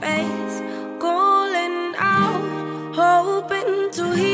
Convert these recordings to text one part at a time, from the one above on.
face, calling out, hoping to hear.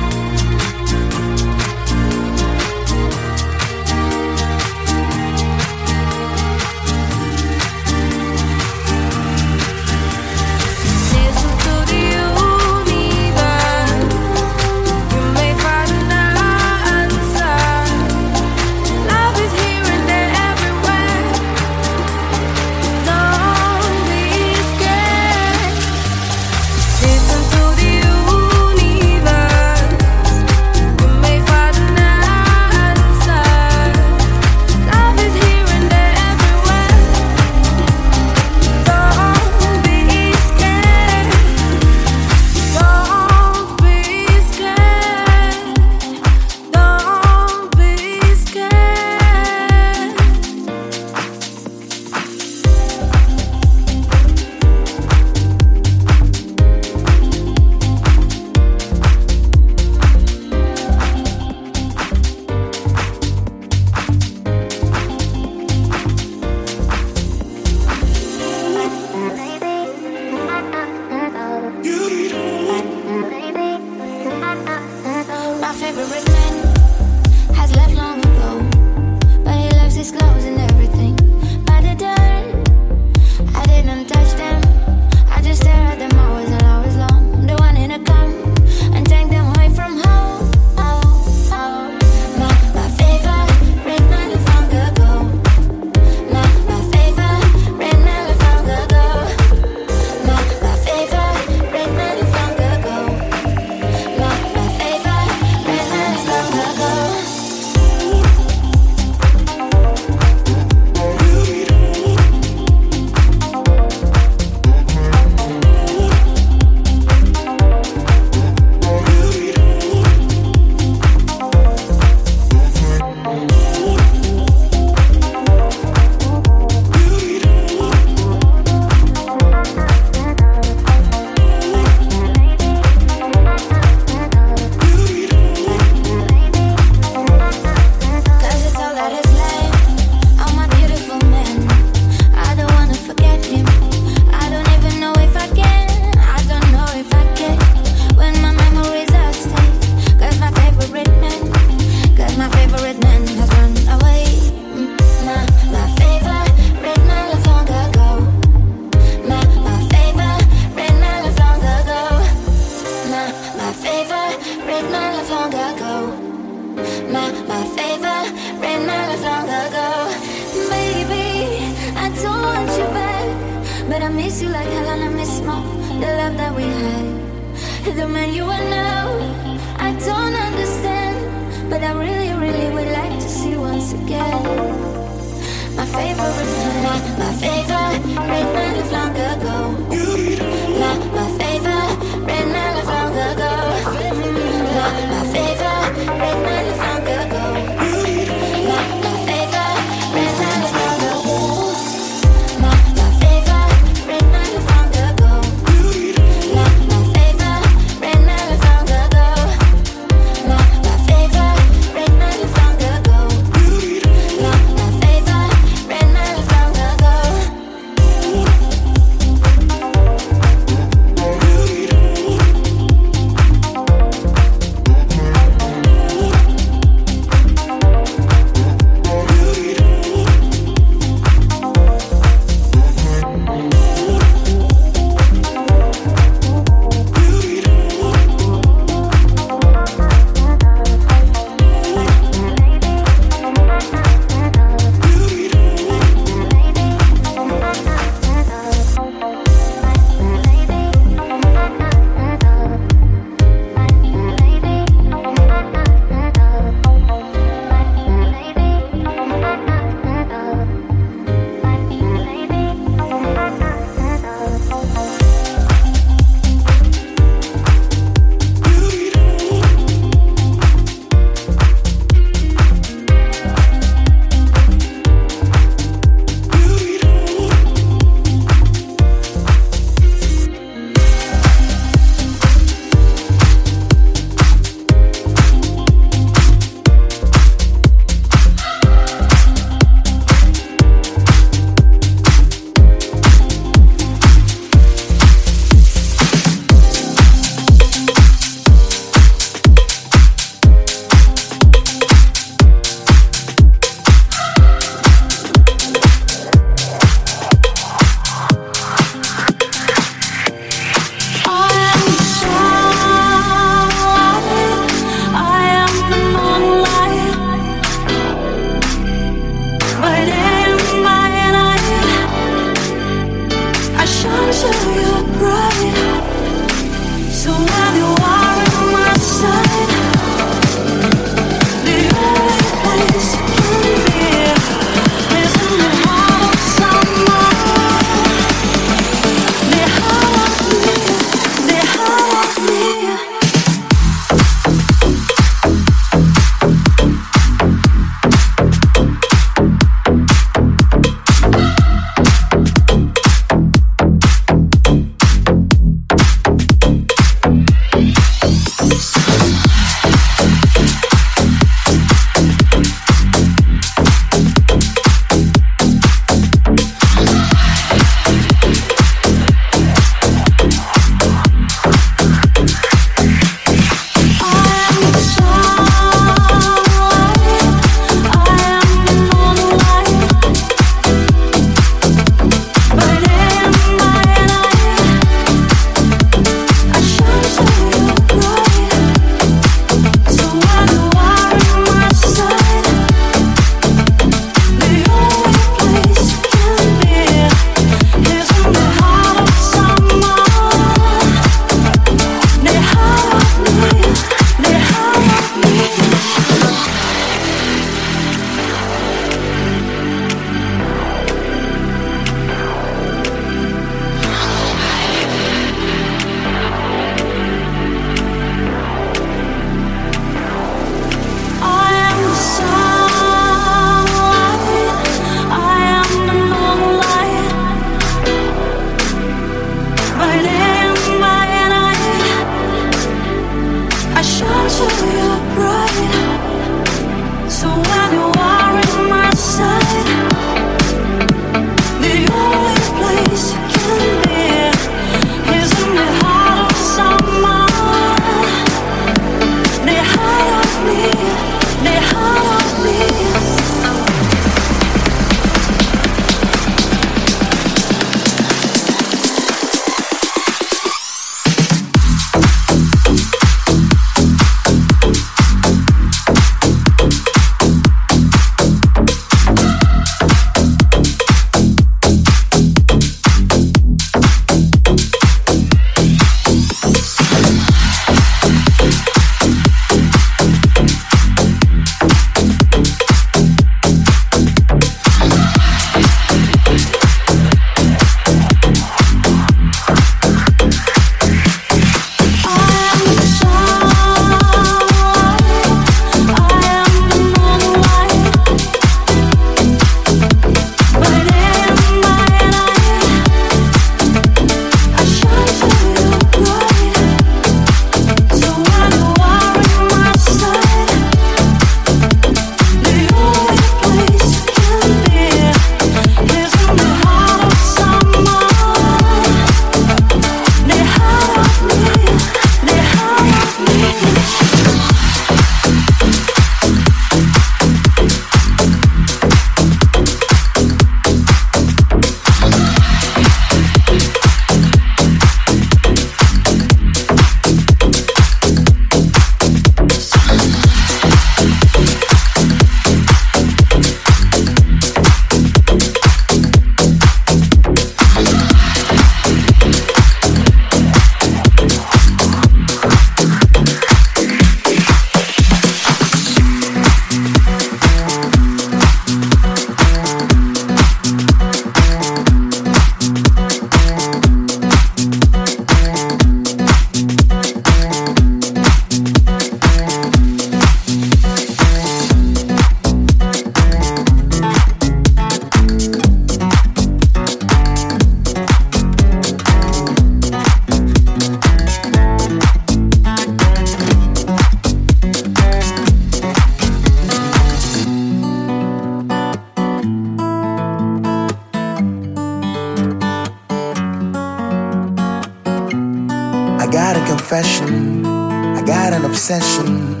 Confession. I got an obsession.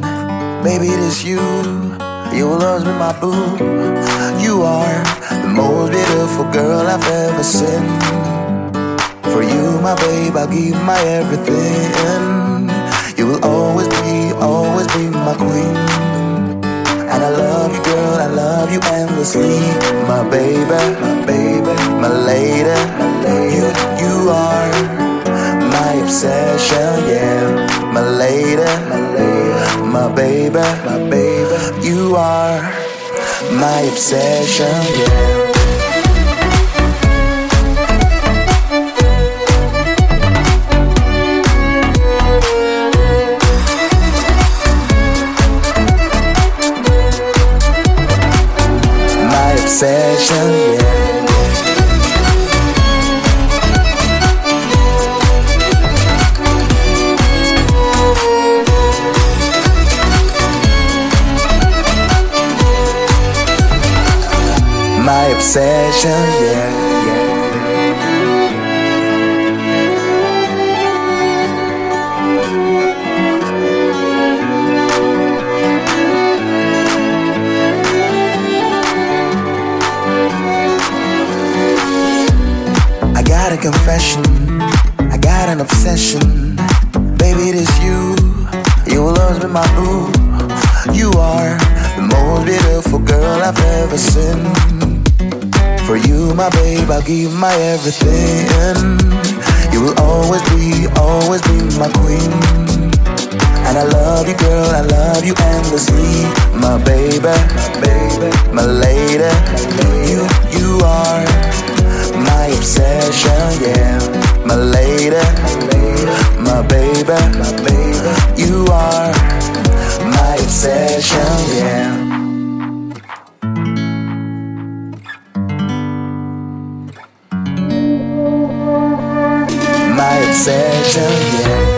Baby, it is you. You will always be my boo. You are the most beautiful girl I've ever seen. For you, my babe, I'll give my everything. You will always be, always be my queen. And I love you, girl, I love you endlessly. My baby, my baby, my lady. You, you are my obsession, yeah. My lady, my lady, my baby, my baby. You are my obsession, yeah. My obsession, My obsession, yeah, yeah. I got a confession, I got an obsession. Baby, it is you. You will always be my boo. You are the most beautiful girl I've ever seen. For you, my babe, I'll give my everything. You will always be, always be my queen. And I love you, girl, I love you endlessly. My baby, my baby, my lady. You, you are my obsession, yeah. My lady, my baby, my baby. You are my obsession, yeah. My obsession,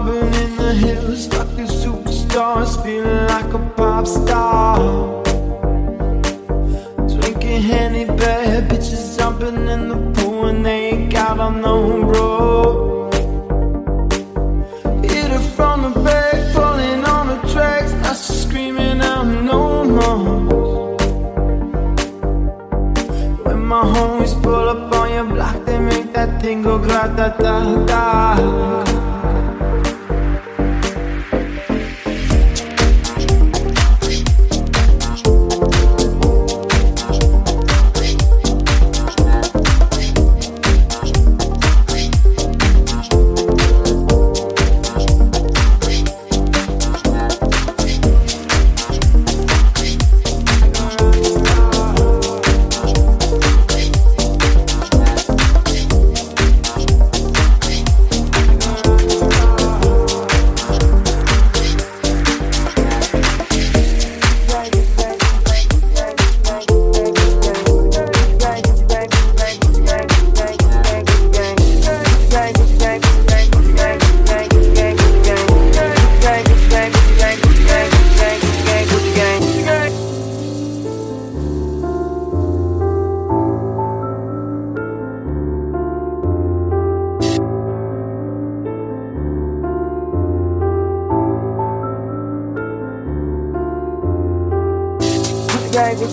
I've in the hills, fucking superstars, feeling like a pop star. Drinking Henny bad bitches jumping in the pool and they ain't got on no bro. Hit her from the back, pulling on the tracks, now she's screaming out no more. When my homies pull up on your block, they make that thing go grata ta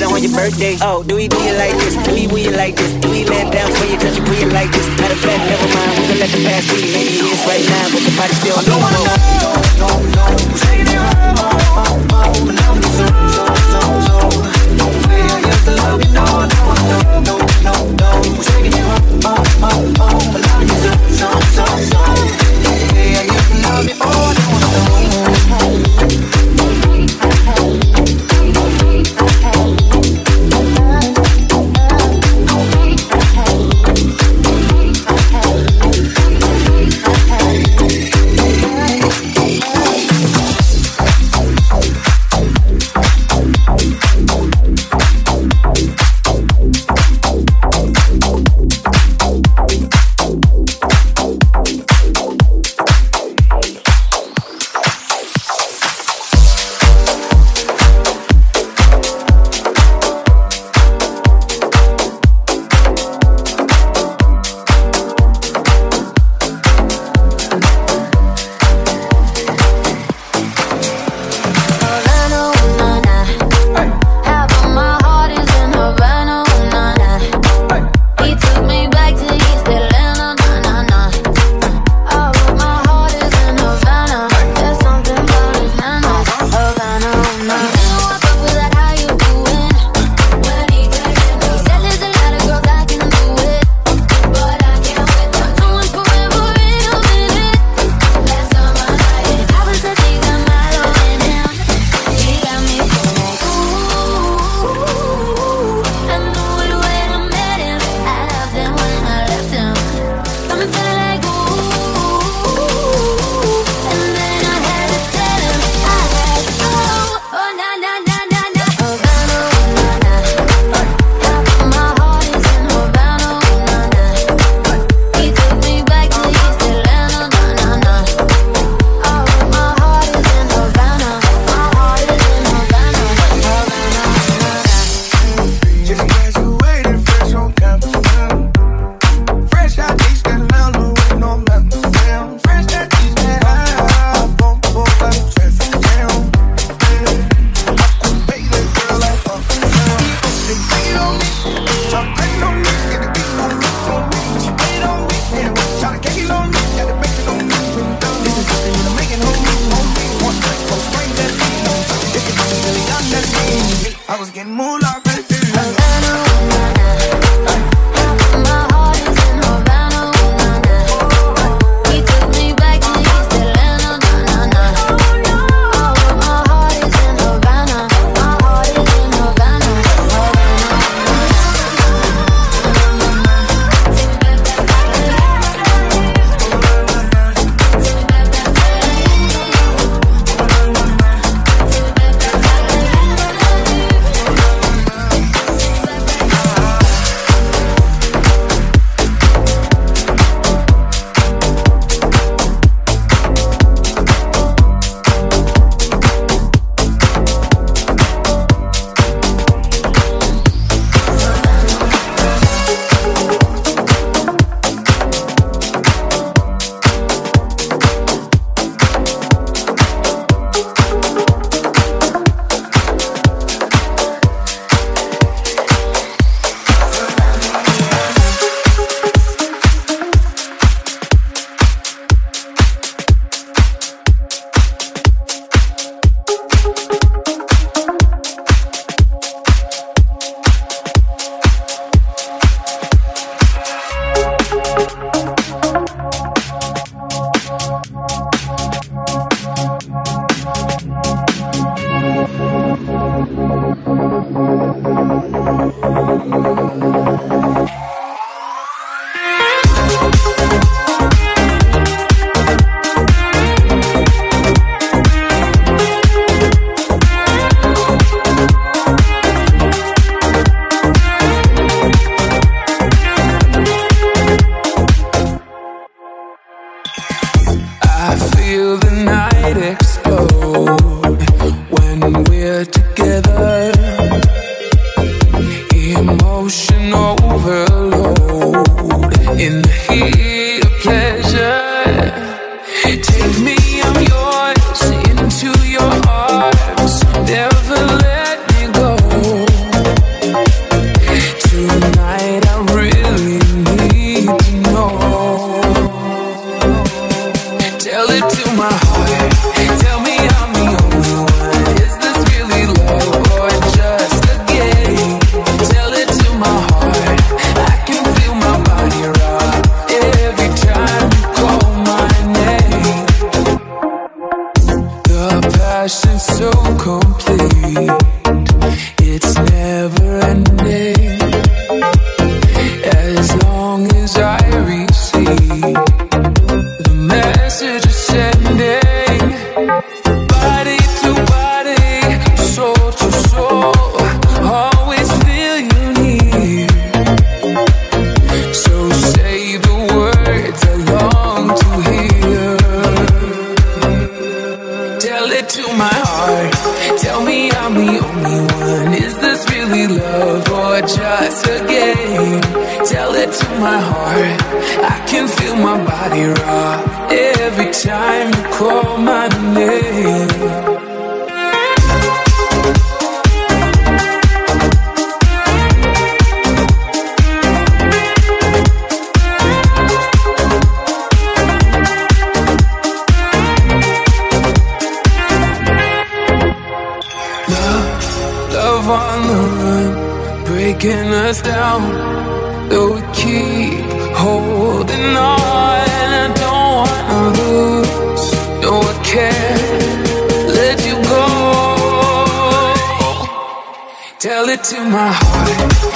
on your birthday. Oh, do we do Tell it to my heart. Tell me. to my heart.